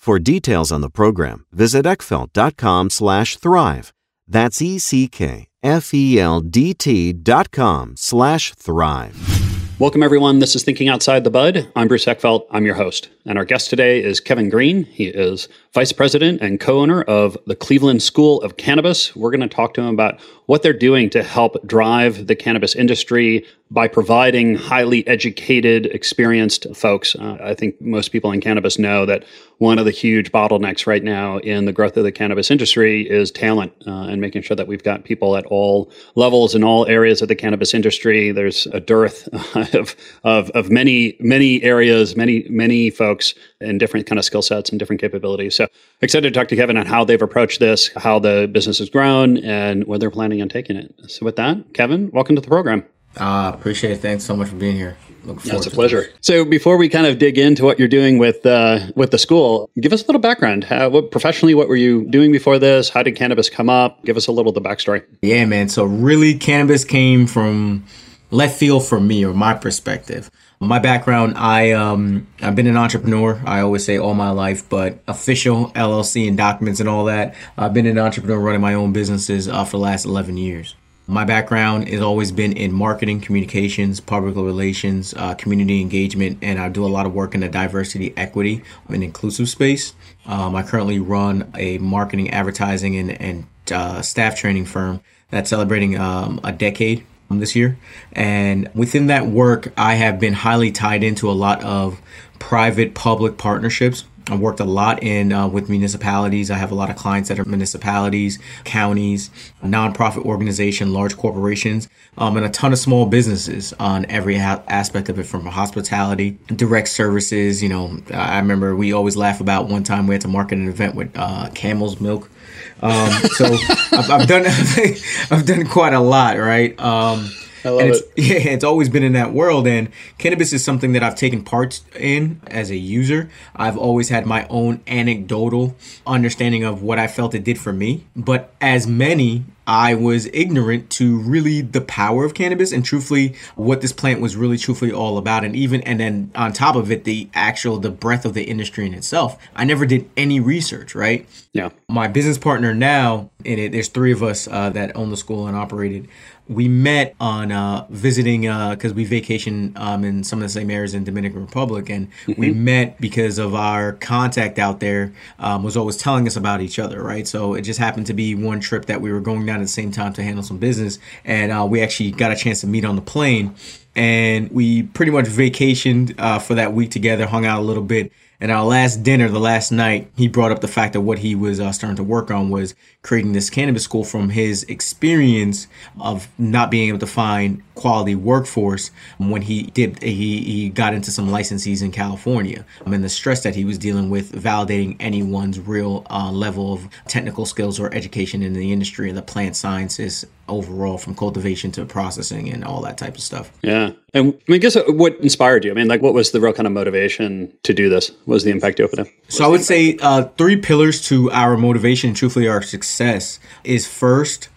For details on the program, visit eckfeldt.com slash thrive. That's E-C-K-F-E-L-D-T dot com slash thrive. Welcome, everyone. This is Thinking Outside the Bud. I'm Bruce Eckfeldt. I'm your host. And our guest today is Kevin Green. He is vice president and co owner of the Cleveland School of Cannabis. We're going to talk to him about what they're doing to help drive the cannabis industry by providing highly educated, experienced folks. Uh, I think most people in cannabis know that one of the huge bottlenecks right now in the growth of the cannabis industry is talent uh, and making sure that we've got people at all levels in all areas of the cannabis industry. There's a dearth of, of, of many, many areas, many, many folks in different kind of skill sets and different capabilities. So excited to talk to Kevin on how they've approached this, how the business has grown, and where they're planning on taking it. So with that, Kevin, welcome to the program. Uh, appreciate it. Thanks so much for being here. Look forward it's a pleasure. This. So before we kind of dig into what you're doing with uh, with the school, give us a little background. How, what professionally, what were you doing before this? How did cannabis come up? Give us a little the backstory. Yeah, man. So really, cannabis came from left field for me or my perspective. My background, I um I've been an entrepreneur. I always say all my life, but official LLC and documents and all that. I've been an entrepreneur running my own businesses uh, for the last 11 years. My background has always been in marketing, communications, public relations, uh, community engagement, and I do a lot of work in the diversity, equity, and inclusive space. Um, I currently run a marketing, advertising, and, and uh, staff training firm that's celebrating um, a decade this year. And within that work, I have been highly tied into a lot of private public partnerships I've worked a lot in uh, with municipalities. I have a lot of clients that are municipalities, counties, nonprofit organization, large corporations, um, and a ton of small businesses on every ha- aspect of it, from hospitality, direct services. You know, I remember we always laugh about one time we had to market an event with uh, Camel's milk. Um, so I've, I've, done I've done quite a lot, right? Um, and it's, it. Yeah, it's always been in that world. And cannabis is something that I've taken part in as a user. I've always had my own anecdotal understanding of what I felt it did for me. But as many, I was ignorant to really the power of cannabis and truthfully what this plant was really truthfully all about. And even, and then on top of it, the actual, the breadth of the industry in itself. I never did any research, right? Yeah. My business partner now, and it, there's three of us uh, that own the school and operated. We met on uh, visiting because we vacation um, in some of the same areas in Dominican Republic, and we met because of our contact out there um, was always telling us about each other, right? So it just happened to be one trip that we were going down at the same time to handle some business, and uh, we actually got a chance to meet on the plane, and we pretty much vacationed uh, for that week together, hung out a little bit. And our last dinner, the last night, he brought up the fact that what he was uh, starting to work on was creating this cannabis school from his experience of not being able to find quality workforce when he did he, he got into some licensees in California I mean the stress that he was dealing with validating anyone's real uh, level of technical skills or education in the industry of the plant sciences overall from cultivation to processing and all that type of stuff. Yeah. And I mean, guess what inspired you? I mean, like, what was the real kind of motivation to do this? What was the impact you opened up? So I would say uh, three pillars to our motivation, truthfully, our success is first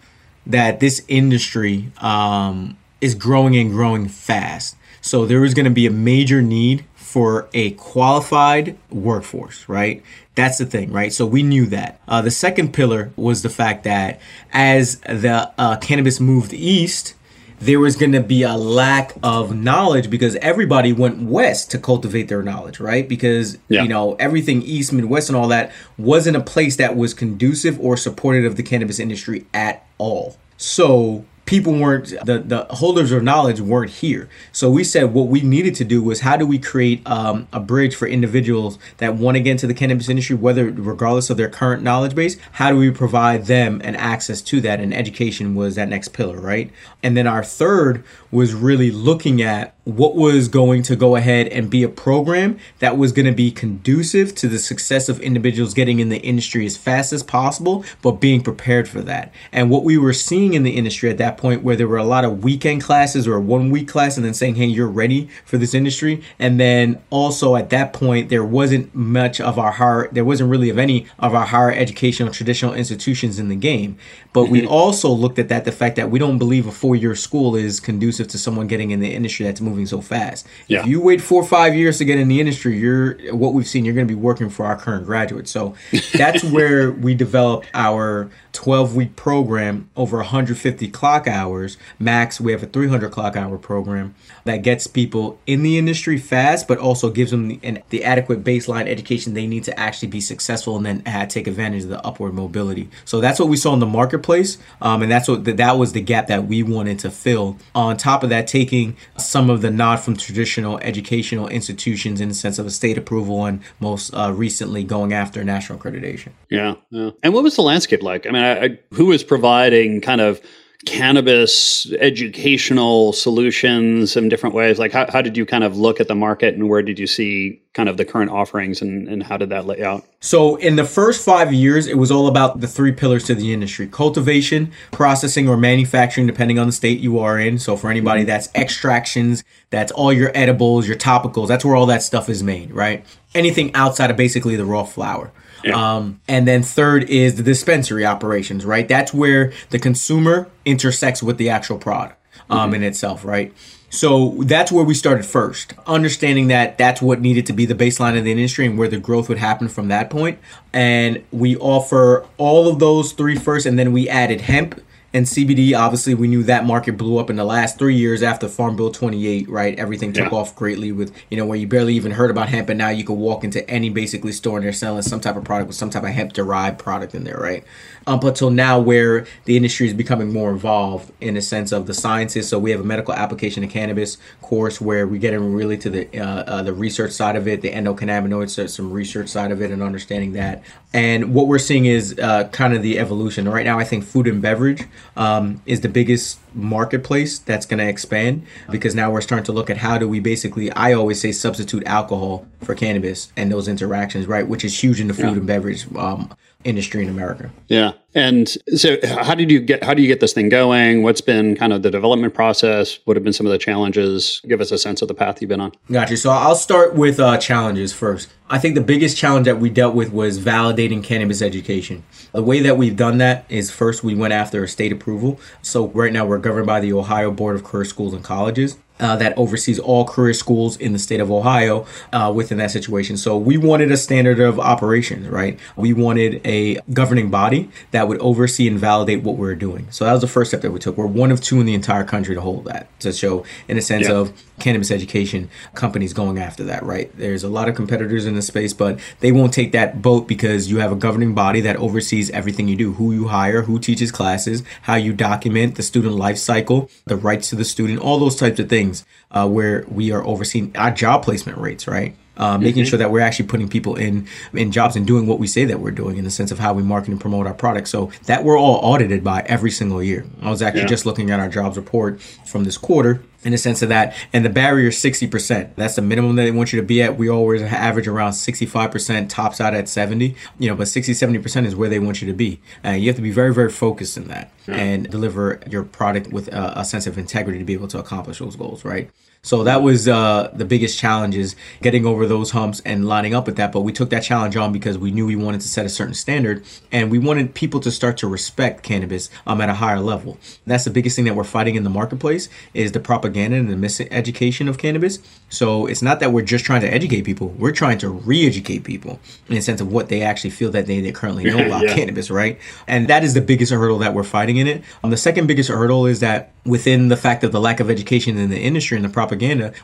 that this industry um, is growing and growing fast. So there is going to be a major need for a qualified workforce, right? That's the thing, right? So we knew that. Uh, the second pillar was the fact that as the uh, cannabis moved east, there was going to be a lack of knowledge because everybody went west to cultivate their knowledge, right? Because Yeah. you know everything east, midwest, and all that wasn't a place that was conducive or supportive of the cannabis industry at all. So people weren't the the holders of knowledge weren't here. So we said what we needed to do was how do we create um, a bridge for individuals that want to get into the cannabis industry, whether regardless of their current knowledge base, how do we provide them an access to that? And education was that next pillar, right? And then our third was really looking at what was going to go ahead and be a program that was going to be conducive to the success of individuals getting in the industry as fast as possible, but being prepared for that. And what we were seeing in the industry at that point, where there were a lot of weekend classes or one week class, and then saying, hey, you're ready for this industry. And then also at that point, there wasn't much of our higher, there wasn't really of any of our higher educational traditional institutions in the game. But we mm-hmm. also looked at that the fact that we don't believe a four year school is conducive to someone getting in the industry that's moving so fast. Yeah. If you wait four or five years to get in the industry, you're what we've seen, you're going to be working for our current graduates. So that's where we develop our 12 week program over 150 clock hours. Max, we have a 300 clock hour program that gets people in the industry fast, but also gives them the, an, the adequate baseline education they need to actually be successful and then uh, take advantage of the upward mobility. So that's what we saw in the marketplace, um, and that's what that was the gap that we wanted to fill. On top of that, taking some of the nod from traditional educational institutions in the sense of a state approval, and most uh, recently going after national accreditation. Yeah, yeah. And what was the landscape like? I mean, I, who was providing kind of cannabis educational solutions in different ways? Like, how, how did you kind of look at the market and where did you see kind of the current offerings and, and how did that lay out? So, in the first five years, it was all about the three pillars to the industry cultivation, processing, or manufacturing, depending on the state you are in. So, for anybody, mm-hmm. that's extractions, that's all your edibles, your topicals, that's where all that stuff is made, right? Anything outside of basically the raw flower. Um, and then third is the dispensary operations, right? That's where the consumer intersects with the actual product um, in itself, right? So that's where we started first, understanding that that's what needed to be the baseline of the industry and where the growth would happen from that point. And we offer all of those three first, and then we added hemp and CBD. Obviously, we knew that market blew up in the last three years after Farm Bill 28, right? Everything took Yeah. off greatly with, you know, where you barely even heard about hemp, and now you can walk into any basically store and they're selling some type of product with some type of hemp derived product in there, right? Up until now, where the industry is becoming more involved in the sense of the sciences. So we have a medical application of cannabis course where we get in really to the uh, uh, the research side of it, the endocannabinoids, so some research side of it, and understanding that. And what we're seeing is uh, kind of the evolution. Right now, I think food and beverage um, is the biggest marketplace that's going to expand because now we're starting to look at how do we basically i always say substitute alcohol for cannabis and those interactions right which is huge in the food yeah. and beverage um, industry in america. Yeah. And so how did you get how do you get this thing going? What's been kind of the development process? What have been some of the challenges? Give us a sense of the path you've been on. Gotcha. So i'll start with uh, challenges first. I think the biggest challenge that we dealt with was validating cannabis education. The way that we've done that is first we went after a state approval. So right now we're governed by the Ohio Board of Career Schools and Colleges uh, that oversees all career schools in the state of Ohio uh, within that situation. So we wanted a standard of operations, right? We wanted a governing body that would oversee and validate what we are doing. So that was the first step that we took. We're one of two in the entire country to hold that, to show in a sense yeah. of cannabis education companies going after that, right? There's a lot of competitors in the space, but they won't take that boat because you have a governing body that oversees everything you do, who you hire, who teaches classes, how you document the student life cycle, the rights to the student, all those types of things things uh, where we are overseeing our job placement rates, right? Uh, making mm-hmm. sure that we're actually putting people in in jobs and doing what we say that we're doing in the sense of how we market and promote our product. So that we're all audited by every single year. I was actually yeah. just looking at our jobs report from this quarter in the sense of that, and the barrier is sixty percent. That's the minimum that they want you to be at. We always average around sixty five percent, tops out at seventy. You know, but 60 70 percent is where they want you to be. And you have to be very very focused in that yeah. and deliver your product with a, a sense of integrity to be able to accomplish those goals. Right. So that was uh, the biggest challenge is getting over those humps and lining up with that. But we took that challenge on because we knew we wanted to set a certain standard and we wanted people to start to respect cannabis um, at a higher level. that's the biggest thing that we're fighting in the marketplace is the propaganda and the miseducation of cannabis. So it's not that we're just trying to educate people; we're trying to re-educate people in the sense of what they actually feel that they, they currently know about yeah. cannabis, right? And that is the biggest hurdle that we're fighting in it. Um, the second biggest hurdle is that within the fact of the lack of education in the industry and the propaganda,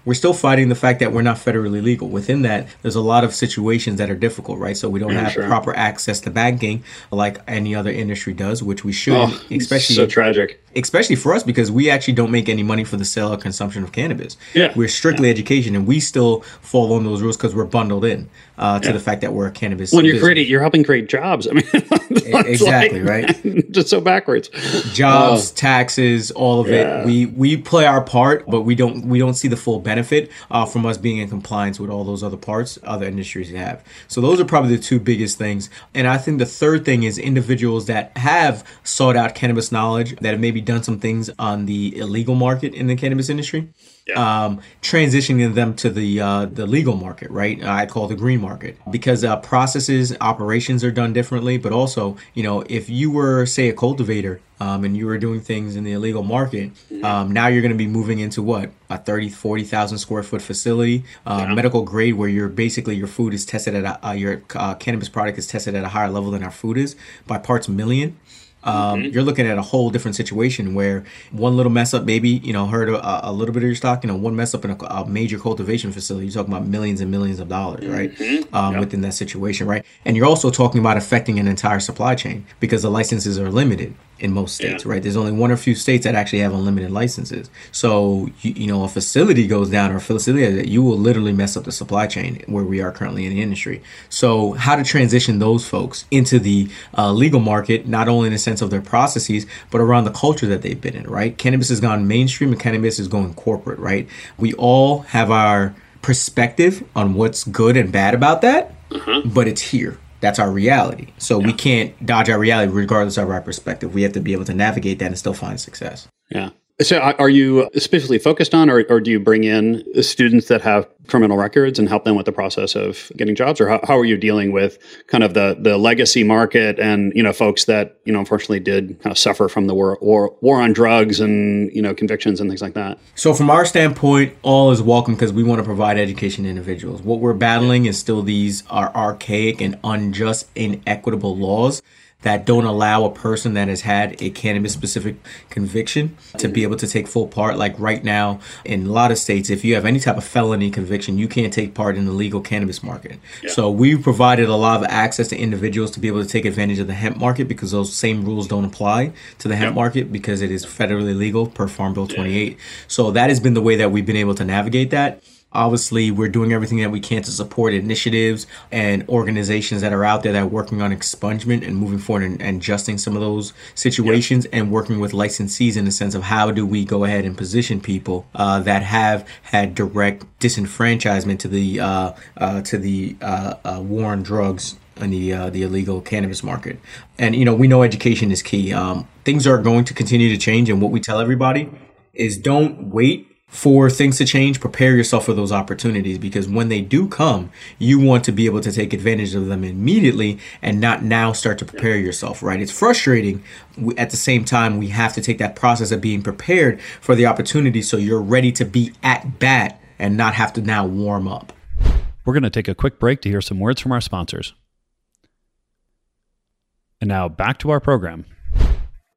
we're still fighting the fact that we're not federally legal. Within that, there's a lot of situations that are difficult, right? So we don't yeah, have sure. proper access to banking like any other industry does, which we should, oh, especially so tragic. Especially for us because we actually don't make any money for the sale or consumption of cannabis. Yeah. We're strictly yeah. education and we still fall on those rules because we're bundled in uh, to yeah. the fact that we're a cannabis. When you're creating, you're helping create jobs. I mean, exactly like, right. Just so backwards. Jobs, oh. taxes, all of yeah. it. We we play our part, but we don't we don't see the full benefit uh, from us being in compliance with all those other parts, other industries have. So those are probably the two biggest things. And I think the third thing is individuals that have sought out cannabis knowledge that have maybe done some things on the illegal market in the cannabis industry yeah. um, transitioning them to the uh, the legal market, right? I call the green market because uh, processes, operations are done differently. But also, you know, if you were say a cultivator um, and you were doing things in the illegal market, mm-hmm. um, now you're going to be moving into what a 30, 40,000 square foot facility, uh, yeah. medical grade, where you're basically your food is tested at a, uh, your uh, cannabis product is tested at a higher level than our food is by parts million um, mm-hmm. you're looking at a whole different situation where one little mess up, maybe you know, hurt a, a little bit of your stock. You know, one mess up in a, a, major cultivation facility, you're talking about millions and millions of dollars, right? Mm-hmm. Um, yep. Within that situation, right? And you're also talking about affecting an entire supply chain because the licenses are limited in most states, yeah. right? There's only one or few states that actually have unlimited licenses. So, you, you know, a facility goes down or a facility, that you will literally mess up the supply chain where we are currently in the industry. So, how to transition those folks into the uh, legal market, not only in the sense of their processes, but around the culture that they've been in, right? Cannabis has gone mainstream and cannabis is going corporate, right? We all have our perspective on what's good and bad about that, uh-huh. but it's here that's our reality. So yeah. we can't dodge our reality regardless of our perspective. We have to be able to navigate that and still find success. Yeah. So, are you specifically focused on, or, or do you bring in students that have criminal records and help them with the process of getting jobs, or how, how are you dealing with kind of the the legacy market and you know folks that you know unfortunately did kind of suffer from the war war, war on drugs and you know convictions and things like that? So, from our standpoint, all is welcome because we want to provide education to individuals. What we're battling is still these are archaic and unjust, inequitable laws that don't allow a person that has had a cannabis specific conviction to be able to take full part. Like right now, in a lot of states, if you have any type of felony conviction, you can't take part in the legal cannabis market. Yeah. So we've provided a lot of access to individuals to be able to take advantage of the hemp market because those same rules don't apply to the hemp yeah. market because it is federally legal per Farm Bill 28. Yeah. So that has been the way that we've been able to navigate that. Obviously, we're doing everything that we can to support initiatives and organizations that are out there that are working on expungement and moving forward and, and adjusting some of those situations yep. and working with licensees in the sense of how do we go ahead and position people uh, that have had direct disenfranchisement to the uh, uh, to the uh, uh, war on drugs and the uh, the illegal cannabis market. And you know, we know education is key. Um, things are going to continue to change, and what we tell everybody is don't wait for things to change, prepare yourself for those opportunities because when they do come, you want to be able to take advantage of them immediately and not now start to prepare yourself, right? It's frustrating. At the same time, we have to take that process of being prepared for the opportunity so you're ready to be at bat and not have to now warm up. We're going to take a quick break to hear some words from our sponsors. And now back to our program.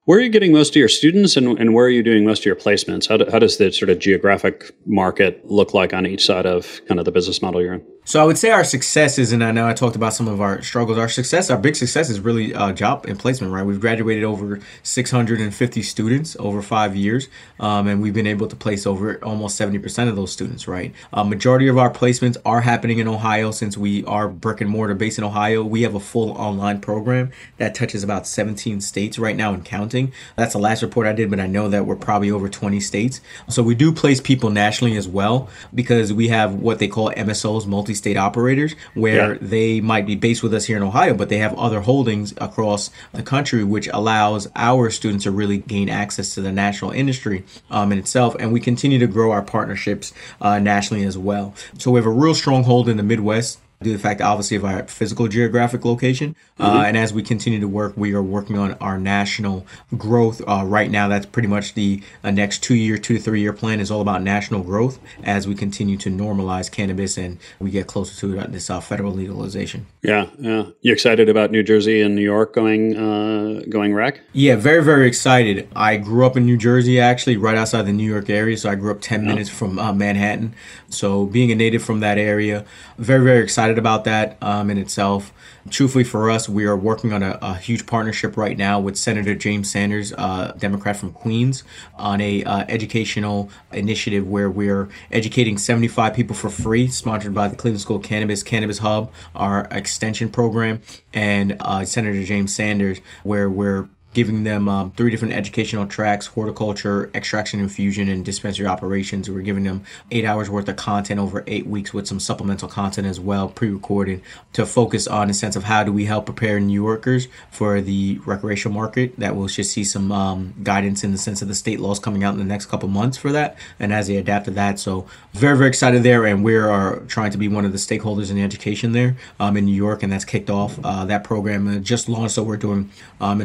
Where are you getting most of your students and, and where are you doing most of your placements? How, do, how does the sort of geographic market look like on each side of kind of the business model you're in? So I would say our successes, and I know I talked about some of our struggles. Our success, our big success, is really uh, job and placement. Right, we've graduated over 650 students over five years, um, and we've been able to place over almost 70 percent of those students. Right, uh, majority of our placements are happening in Ohio since we are brick and mortar based in Ohio. We have a full online program that touches about 17 states right now and counting. That's the last report I did, but I know that we're probably over 20 states. So we do place people nationally as well because we have what they call MSOs, multi multi-state operators where yeah. they might be based with us here in Ohio, but they have other holdings across the country, which allows our students to really gain access to the national industry um, in itself. And we continue to grow our partnerships uh, nationally as well. So we have a real stronghold in the Midwest due to the fact, obviously, of our physical geographic location. Uh, mm-hmm. Uh, and as we continue to work, we are working on our national growth. Uh, right now, that's pretty much the uh, next two year, two to three year plan is all about national growth as we continue to normalize cannabis and we get closer to this uh, federal legalization. Yeah, yeah. You excited about New Jersey and New York going uh, going rec? Yeah, very, very excited. I grew up in New Jersey, actually, right outside the New York area. So I grew up 10 minutes from Manhattan. So being a native from that area, very, very excited about that um, in itself. Truthfully, for us, we are working on a, a huge partnership right now with Senator James Sanders, uh, Democrat from Queens, on a uh, educational initiative where we're educating 75 people for free, sponsored by the Cleveland School Cannabis Cannabis Hub, our extension program, and uh, Senator James Sanders, where we're giving them um, three different educational tracks horticulture, extraction infusion, and dispensary operations. We're giving them eight hours worth of content over eight weeks with some supplemental content as well, pre recorded, to focus on the sense of how do we help prepare New Yorkers for the recreational market. That we'll just see some um, guidance in the sense of the state laws coming out in the next couple months for that and as they adapt to that. So, very, very excited there. And we are trying to be one of the stakeholders in education there um, in New York, and that's kicked off. Uh, that program just launched, so we're doing um,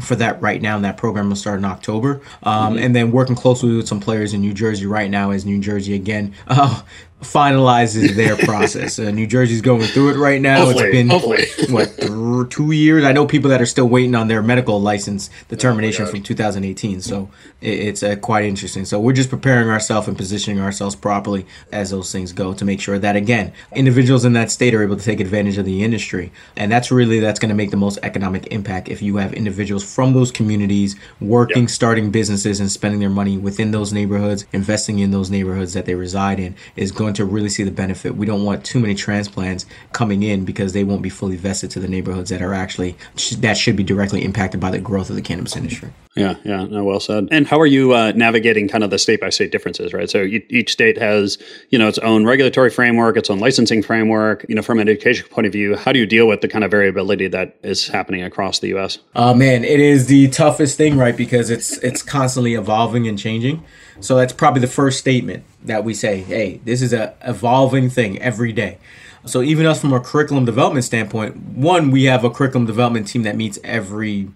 for that right now. And that program will start in October. Um, mm-hmm. And then working closely with some players in New Jersey right now as New Jersey again uh, finalizes their process. Uh, New Jersey's going through it right now. Hopefully, it's been hopefully. what th- two years. I know people that are still waiting on their medical license determination oh from 2018. So it, it's uh, quite interesting. So we're just preparing ourselves and positioning ourselves properly as those things go to make sure that again individuals in that state are able to take advantage of the industry, and that's really that's going to make the most economic impact if you have individuals from those communities working, yep. starting businesses, and spending their money within those neighborhoods, investing in those neighborhoods that they reside in is going going to really see the benefit. We don't want too many transplants coming in because they won't be fully vested to the neighborhoods that are actually that should be directly impacted by the growth of the cannabis industry. Yeah, yeah, no, well said. And how are you uh, navigating kind of the state by state differences, right? So each state has, you know, its own regulatory framework, its own licensing framework. You know, from an education point of view, how do you deal with the kind of variability that is happening across the U.S.? Oh uh, man, it is the toughest thing, right? Because it's it's constantly evolving and changing. So that's probably the first statement that we say, hey, this is a evolving thing every day. So even us from a curriculum development standpoint, one, we have a curriculum development team that meets every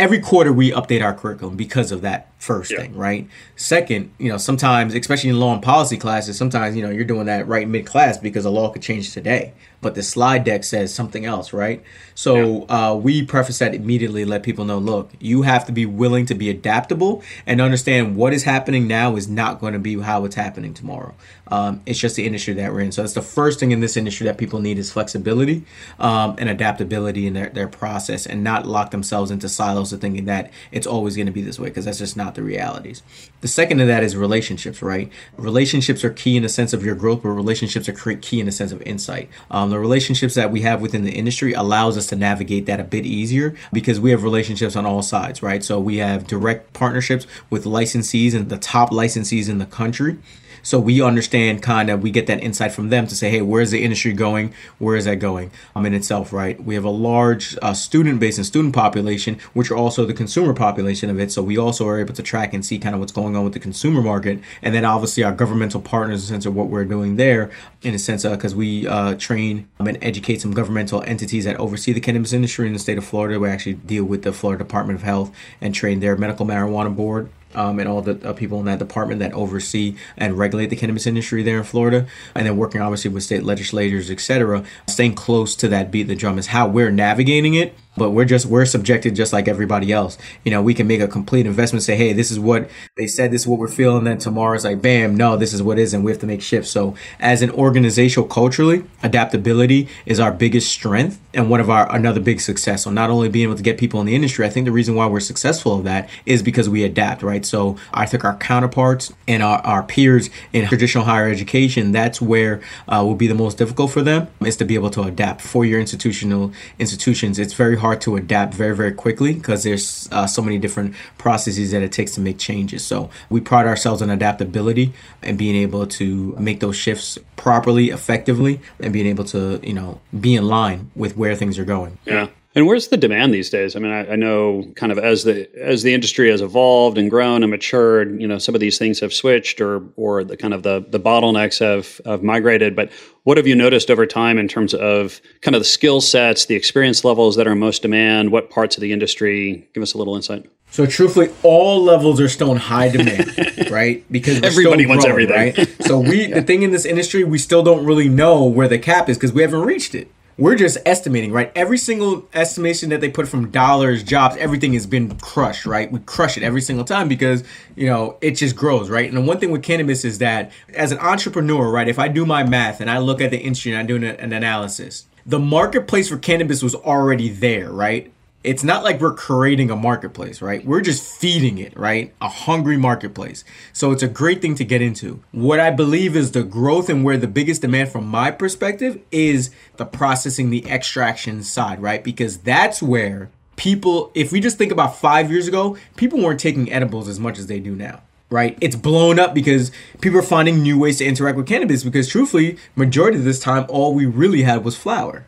every quarter we update our curriculum because of that first yeah. thing, right? Second, you know, sometimes, especially in law and policy classes, sometimes, you know, you're doing that right mid class because a law could change today, but the slide deck says something else, right? So yeah. uh, we preface that immediately, let people know, look, you have to be willing to be adaptable and understand what is happening now is not going to be how it's happening tomorrow. Um, it's just the industry that we're in. So that's the first thing in this industry that people need is flexibility um, and adaptability in their, their process and not lock themselves into silos of thinking that it's always going to be this way because that's just not not the realities. The second of that is relationships, right? Relationships are key in the sense of your growth, but relationships are key in the sense of insight. Um, the relationships that we have within the industry allows us to navigate that a bit easier because we have relationships on all sides, right? So we have direct partnerships with licensees and the top licensees in the country. So we understand kind of, we get that insight from them to say, hey, where's the industry going? Where is that going um, in itself, right? We have a large uh, student base and student population, which are also the consumer population of it. So we also are able to track and see kind of what's going on with the consumer market. And then obviously our governmental partners, in the sense of what we're doing there, in a sense, because uh, we uh, train um, and educate some governmental entities that oversee the cannabis industry in the state of Florida. We actually deal with the Florida Department of Health and train their medical marijuana board um, and all the uh, people in that department that oversee and regulate the cannabis industry there in Florida, and then working obviously with state legislators, etc. Staying close to that beat the drum is how we're navigating it but we're just we're subjected just like everybody else. You know we can make a complete investment say hey this is what they said this is what we're feeling then tomorrow's like bam no this is what is and we have to make shifts. So as an organizational culturally adaptability is our biggest strength and one of our another big success. So not only being able to get people in the industry i think the reason why we're successful of that is because we adapt right? So i think our counterparts and our, our peers in traditional higher education that's where uh, will be the most difficult for them is to be able to adapt for your institutional institutions. It's very hard hard to adapt very very quickly because there's uh, so many different processes that it takes to make changes. So we pride ourselves on adaptability and being able to make those shifts properly effectively and being able to you know be in line with where things are going. Yeah and where's the demand these days? I mean, I, I, know kind of as the as the industry has evolved and grown and matured, you know, some of these things have switched or or the kind of the the bottlenecks have have migrated. But what have you noticed over time in terms of kind of the skill sets, the experience levels that are most demand? What parts of the industry? Give us a little insight. So truthfully, all levels are still in high demand, right? Because everybody wants everything. Right? So we, yeah. the thing in this industry, we still don't really know where the cap is because we haven't reached it we're just estimating, right? Every single estimation that they put from dollars, jobs, everything has been crushed, right? We crush it every single time because, you know, it just grows, right? And the one thing with cannabis is that as an entrepreneur, right, if I do my math and I look at the industry and I'm doing an analysis, the marketplace for cannabis was already there, right? It's not like we're creating a marketplace, right? We're just feeding it, right? A hungry marketplace. So it's a great thing to get into. What I believe is the growth and where the biggest demand from my perspective is the processing, the extraction side, right? Because that's where people, if we just think about five years ago, people weren't taking edibles as much as they do now right? It's blown up because people are finding new ways to interact with cannabis because truthfully, majority of this time all we really had was flower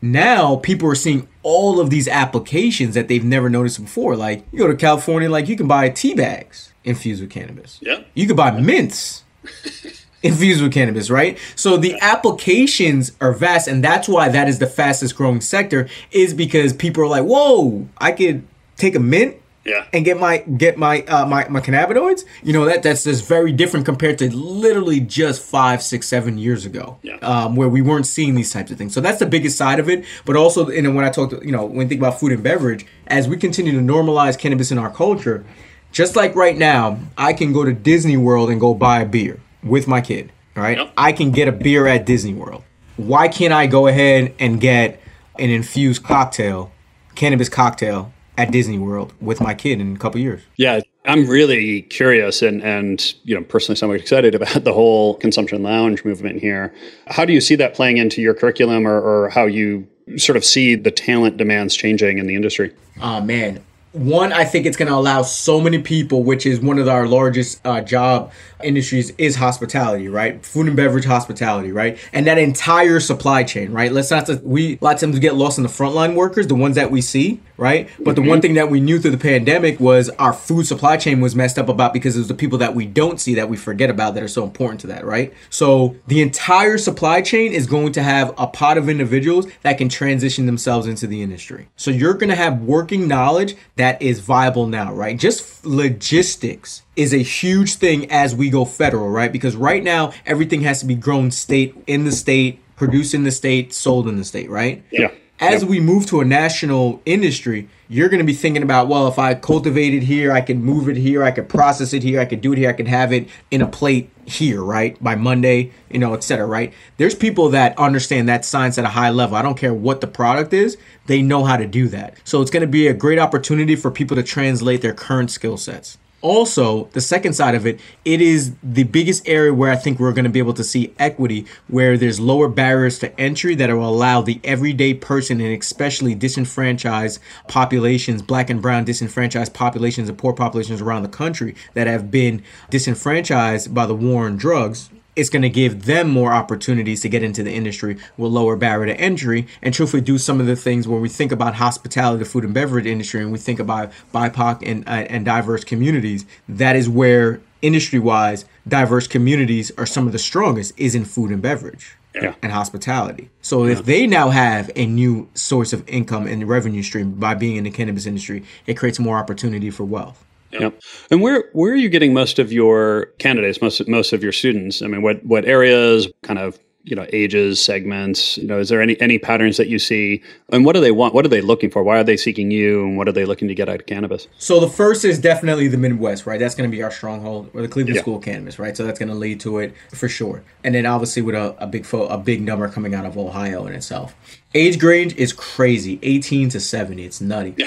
now people are seeing all of these applications that they've never noticed before. Like you go to California, like you can buy tea bags infused with cannabis. Yeah. You could buy mints infused with cannabis, right? So the applications are vast, and that's why that is the fastest growing sector, is because people are like, whoa, I could take a mint yeah. and get my get my uh, my my cannabinoids, you know that that's just very different compared to literally just five, six, seven years ago, yeah. um, where we weren't seeing these types of things. So that's the biggest side of it. But also, and when I talk to you know when you think about food and beverage, as we continue to normalize cannabis in our culture, just like right now, I can go to Disney World and go buy a beer with my kid. Right, yep. I can get a beer at Disney World. Why can't I go ahead and get an infused cocktail, cannabis cocktail at Disney World with my kid in a couple years. Yeah, I'm really curious and and you know personally somewhat excited about the whole consumption lounge movement here. How do you see that playing into your curriculum or, or how you sort of see the talent demands changing in the industry? Oh man, one i think it's going to allow so many people which is one of our largest uh, job industries is hospitality right food and beverage hospitality right and that entire supply chain right let's not we a lot of times get lost in the frontline workers the ones that we see right but mm-hmm. the one thing that we knew through the pandemic was our food supply chain was messed up about because it was the people that we don't see that we forget about that are so important to that right so the entire supply chain is going to have a pot of individuals that can transition themselves into the industry so you're going to have working knowledge that is viable now, right? Just logistics is a huge thing as we go federal, right? Because right now everything has to be grown state in the state, produced in the state, sold in the state, right? Yeah. As yep. we move to a national industry, you're going to be thinking about, well, if I cultivate it here, I can move it here, I can process it here, I can do it here, I can have it in a plate here, right? By Monday, you know, et cetera, right? There's people that understand that science at a high level. I don't care what the product is, they know how to do that. So it's going to be a great opportunity for people to translate their current skill sets Also, the second side of it, it is the biggest area where I think we're going to be able to see equity, where there's lower barriers to entry that will allow the everyday person and especially disenfranchised populations, black and brown disenfranchised populations and poor populations around the country that have been disenfranchised by the war on drugs it's going to give them more opportunities to get into the industry with lower barrier to entry and truthfully do some of the things when we think about hospitality, the food and beverage industry, and we think about BIPOC and, uh, and diverse communities, that is where industry wise, diverse communities are some of the strongest is in food and beverage. Yeah. and hospitality. So yeah. if they now have a new source of income and revenue stream by being in the cannabis industry, it creates more opportunity for wealth. Yep. And where where are you getting most of your candidates, most most of your students? I mean, what what areas, kind of you know ages segments you know is there any any patterns that you see? And what do they want what are they looking for? Why are they seeking you and what are they looking to get out of cannabis? So the first is definitely the midwest right? That's going to be our stronghold or the cleveland yeah. school of cannabis right? So that's going to lead to it for sure. And then obviously with a, a big fo- a big number coming out of ohio in itself. Age range is crazy 18 to 70 it's nutty.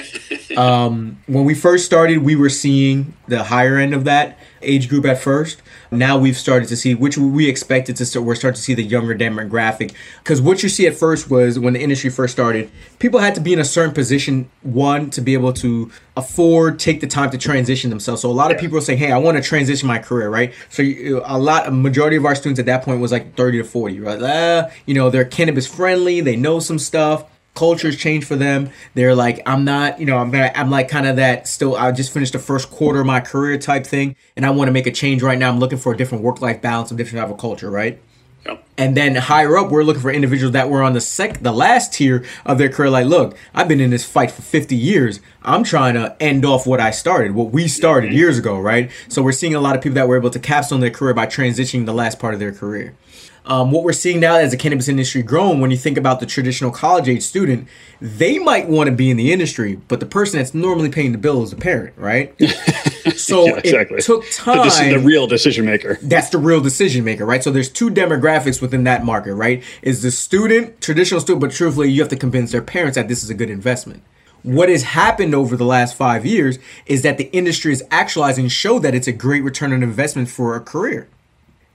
Um, when we first started we were seeing the higher end of that age group at first. Now we've started to see, which we expected to start, we're starting to see the younger demographic. Because what you see at first was when the industry first started, people had to be in a certain position, one, to be able to afford, take the time to transition themselves. So a lot of people are saying, hey, I want to transition my career, right? So a lot, a majority of our students at that point was like 30 to 40, right? Uh, you know, they're cannabis friendly, they know some stuff cultures change for them. They're like, I'm not, you know, I'm gonna, I'm like kind of that still. I just finished the first quarter of my career type thing, and I want to make a change right now. I'm looking for a different work life balance, a different type of culture, right? Yep. And then higher up, we're looking for individuals that were on the sec, the last tier of their career. Like, look, I've been in this fight for 50 years. I'm trying to end off what I started, what we started mm-hmm. years ago, right? So we're seeing a lot of people that were able to capstone their career by transitioning the last part of their career. Um, what we're seeing now as the cannabis industry growing, when you think about the traditional college age student, they might want to be in the industry, but the person that's normally paying the bill is the parent, right? So yeah, exactly. it took time. This is the real decision maker. That's the real decision maker, right? So there's two demographics within that market, right? Is the student, traditional student, but truthfully, you have to convince their parents that this is a good investment. What has happened over the last five years is that the industry is actualizing, show that it's a great return on investment for a career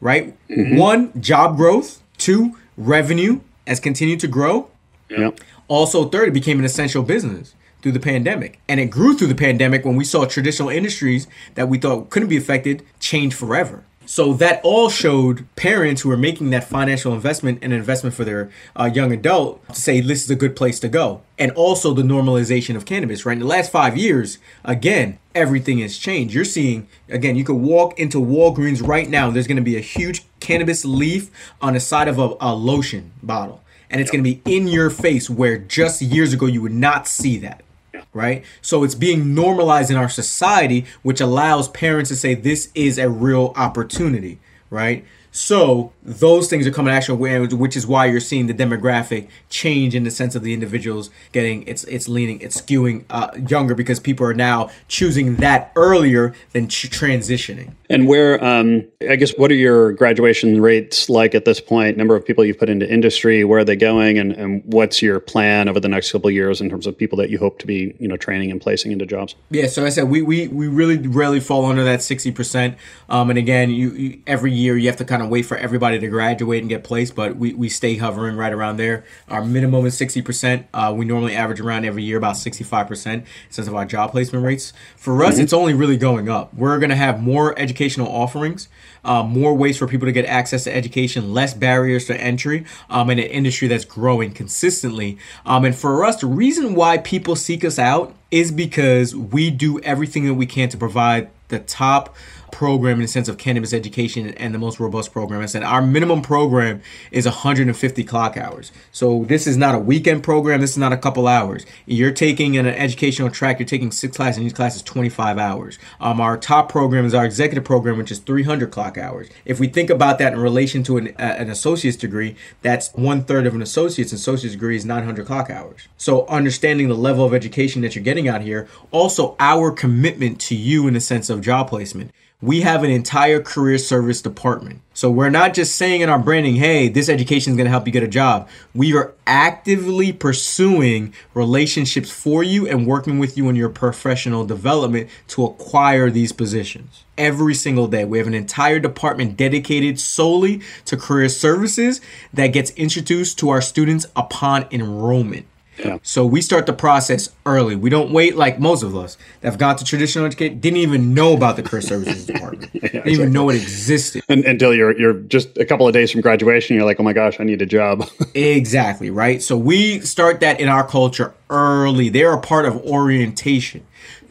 right? Mm-hmm. One, job growth. Two, revenue has continued to grow. Yep. Also, third, it became an essential business through the pandemic. And it grew through the pandemic when we saw traditional industries that we thought couldn't be affected change forever. So that all showed parents who are making that financial investment and investment for their uh, young adult to say this is a good place to go. And also the normalization of cannabis, right? In the last five years, again, everything has changed. You're seeing, again, you could walk into Walgreens right now. There's going to be a huge cannabis leaf on the side of a, a lotion bottle. And it's going to be in your face where just years ago you would not see that right? So it's being normalized in our society, which allows parents to say this is a real opportunity, right? So those things are coming actually, which is why you're seeing the demographic change in the sense of the individuals getting it's it's leaning, it's skewing uh, younger because people are now choosing that earlier than transitioning. And where, um, I guess, what are your graduation rates like at this point? Number of people you've put into industry, where are they going, and, and what's your plan over the next couple of years in terms of people that you hope to be, you know, training and placing into jobs? Yeah, so I said we we, we really rarely fall under that sixty percent. Um, and again, you, you every year you have to kind of wait for everybody to graduate and get placed, but we, we stay hovering right around there. Our minimum is sixty percent. Uh, we normally average around every year about sixty five percent in terms of our job placement rates. For us, mm-hmm. it's only really going up. We're gonna have more educational offerings, uh, more ways for people to get access to education, less barriers to entry, um, in an industry that's growing consistently. Um, and for us, the reason why people seek us out is because we do everything that we can to provide the top program in the sense of cannabis education and the most robust program. I said our minimum program is 150 clock hours. So this is not a weekend program. This is not a couple hours. You're taking an educational track. You're taking six classes, and each class is 25 hours. Um, our top program is our executive program, which is 300 clock hours. If we think about that in relation to an, uh, an associate's degree, that's one third of an associate's. An Associate's degree is 900 clock hours. So understanding the level of education that you're getting out here, also our commitment to you in the sense of job placement we have an entire career service department. So we're not just saying in our branding, hey, this education is going to help you get a job. We are actively pursuing relationships for you and working with you in your professional development to acquire these positions. Every single day, we have an entire department dedicated solely to career services that gets introduced to our students upon enrollment. Yeah. So we start the process early. We don't wait like most of us that have gone to traditional education didn't even know about the career services department. yeah, didn't exactly. even know it existed and, until you're you're just a couple of days from graduation. You're like, oh my gosh, I need a job. exactly right. So we start that in our culture early. They're a part of orientation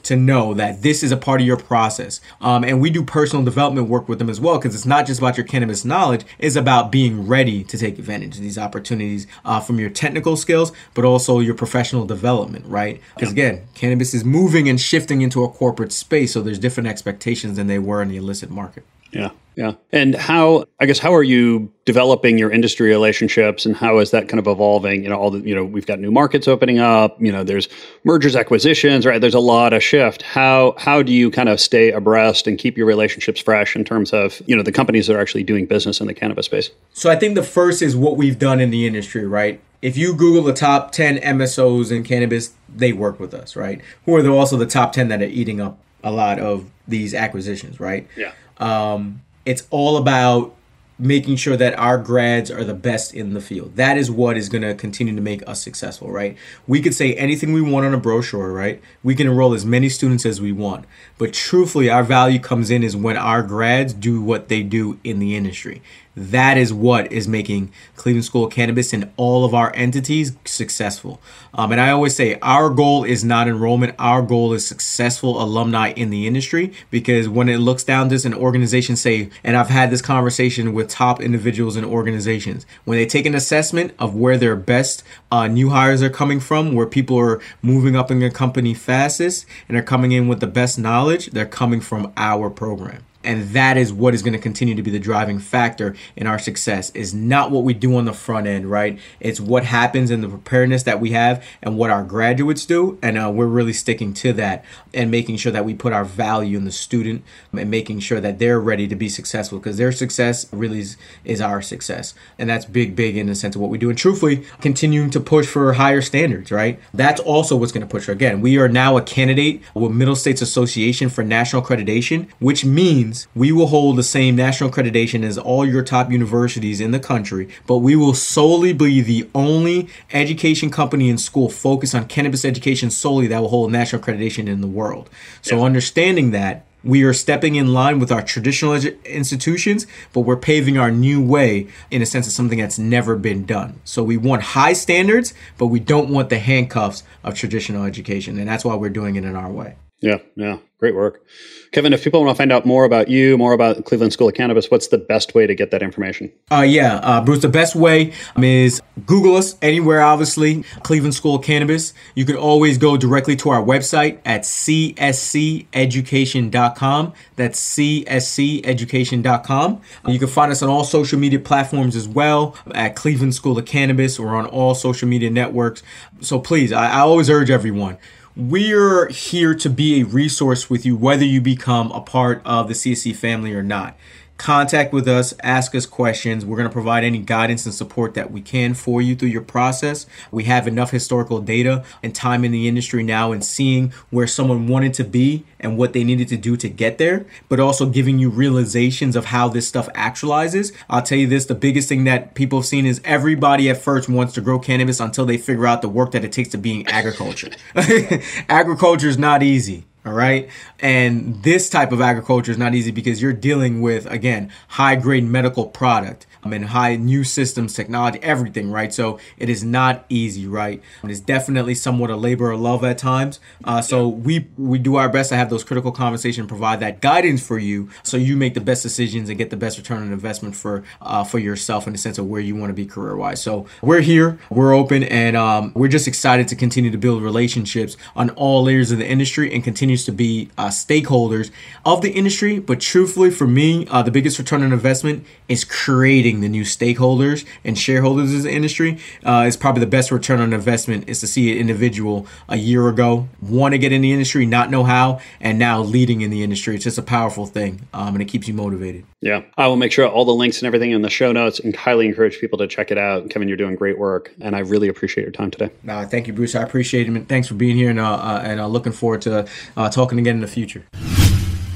to know that this is a part of your process. Um, and we do personal development work with them as well because it's not just about your cannabis knowledge, it's about being ready to take advantage of these opportunities uh, from your technical skills, but also your professional development, right? Because again, cannabis is moving and shifting into a corporate space, so there's different expectations than they were in the illicit market. Yeah. Yeah. And how, I guess, how are you developing your industry relationships and how is that kind of evolving? You know, all the, you know, we've got new markets opening up, you know, there's mergers, acquisitions, right? There's a lot of shift. How, how do you kind of stay abreast and keep your relationships fresh in terms of, you know, the companies that are actually doing business in the cannabis space? So I think the first is what we've done in the industry, right? If you Google the top 10 MSOs in cannabis, they work with us, right? Who are also the top 10 that are eating up a lot of these acquisitions, right? Yeah. Um, it's all about making sure that our grads are the best in the field. That is what is going to continue to make us successful, right? We could say anything we want on a brochure, right? We can enroll as many students as we want. But truthfully, our value comes in is when our grads do what they do in the industry. That is what is making Cleveland School of Cannabis and all of our entities successful. Um, and I always say our goal is not enrollment, our goal is successful alumni in the industry because when it looks down to an organization, say, and I've had this conversation with top individuals and organizations, when they take an assessment of where their best uh, new hires are coming from, where people are moving up in their company fastest and are coming in with the best knowledge, they're coming from our program and that is what is going to continue to be the driving factor in our success. Is not what we do on the front end right? It's what happens in the preparedness that we have and what our graduates do. And uh, we're really sticking to that and making sure that we put our value in the student and making sure that they're ready to be successful because their success really is, is our success. And that's big big in the sense of what we do. And truthfully continuing to push for higher standards right? That's also what's going to push. Her again we are now a candidate with middle states association for national accreditation which means means we will hold the same national accreditation as all your top universities in the country, but we will solely be the only education company and school focused on cannabis education solely that will hold national accreditation in the world. So, yeah. understanding that, we are stepping in line with our traditional edu- institutions, but we're paving our new way in a sense of something that's never been done. So we want high standards, but we don't want the handcuffs of traditional education. And that's why we're doing it in our way. Yeah, yeah, great work. Kevin, if people want to find out more about you, more about Cleveland School of Cannabis, what's the best way to get that information? Uh, yeah, uh, Bruce, the best way is Google us anywhere, obviously, Cleveland School of Cannabis. You can always go directly to our website at csceducation.com. That's csceducation.com. You can find us on all social media platforms as well at Cleveland School of Cannabis or on all social media networks. So please, I, I always urge everyone we're here to be a resource with you, whether you become a part of the CSC family or not contact with us, ask us questions. We're going to provide any guidance and support that we can for you through your process. We have enough historical data and time in the industry now and seeing where someone wanted to be and what they needed to do to get there, but also giving you realizations of how this stuff actualizes. I'll tell you this the biggest thing that people have seen is everybody at first wants to grow cannabis until they figure out the work that it takes to being agriculture. agriculture is not easy. All right. And this type of agriculture is not easy because you're dealing with, again, high grade medical product and high new systems, technology, everything, right? So it is not easy, right? It is definitely somewhat a labor of love at times. Uh, so we we do our best to have those critical conversations, provide that guidance for you, so you make the best decisions and get the best return on investment for uh, for yourself in the sense of where you want to be career wise. So we're here, we're open, and um, we're just excited to continue to build relationships on all layers of the industry and continues to be uh, stakeholders of the industry. But truthfully, for me, uh, the biggest return on investment is creating the new stakeholders and shareholders in the industry uh, is probably the best return on investment is to see an individual a year ago want to get in the industry, not know how, and now leading in the industry. It's just a powerful thing, um, and it keeps you motivated. Yeah, I will make sure all the links and everything in the show notes, and highly encourage people to check it out. Kevin, you're doing great work, and I really appreciate your time today. Uh, thank you, Bruce. I appreciate it. Thanks for being here, and uh, uh, and uh, looking forward to uh, talking again in the future.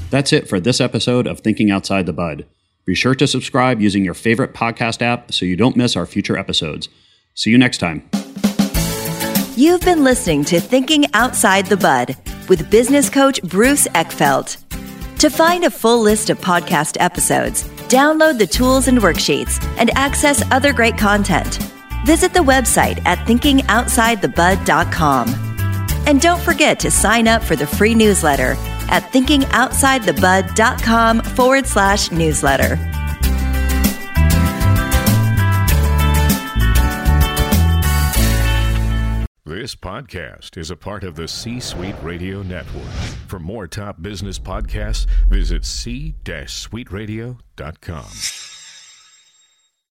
That's it for this episode of Thinking Outside the Bud. Be sure to subscribe using your favorite podcast app so you don't miss our future episodes. See you next time. You've been listening to Thinking Outside the Bud with business coach Bruce Eckfeldt. To find a full list of podcast episodes, download the tools and worksheets, and access other great content, visit the website at thinkingoutsidethebud.com. And don't forget to sign up for the free newsletter at thinkingoutsidethebud.com forward slash newsletter. This podcast is a part of the C Suite Radio Network. For more top business podcasts, visit c-suiteradio.com.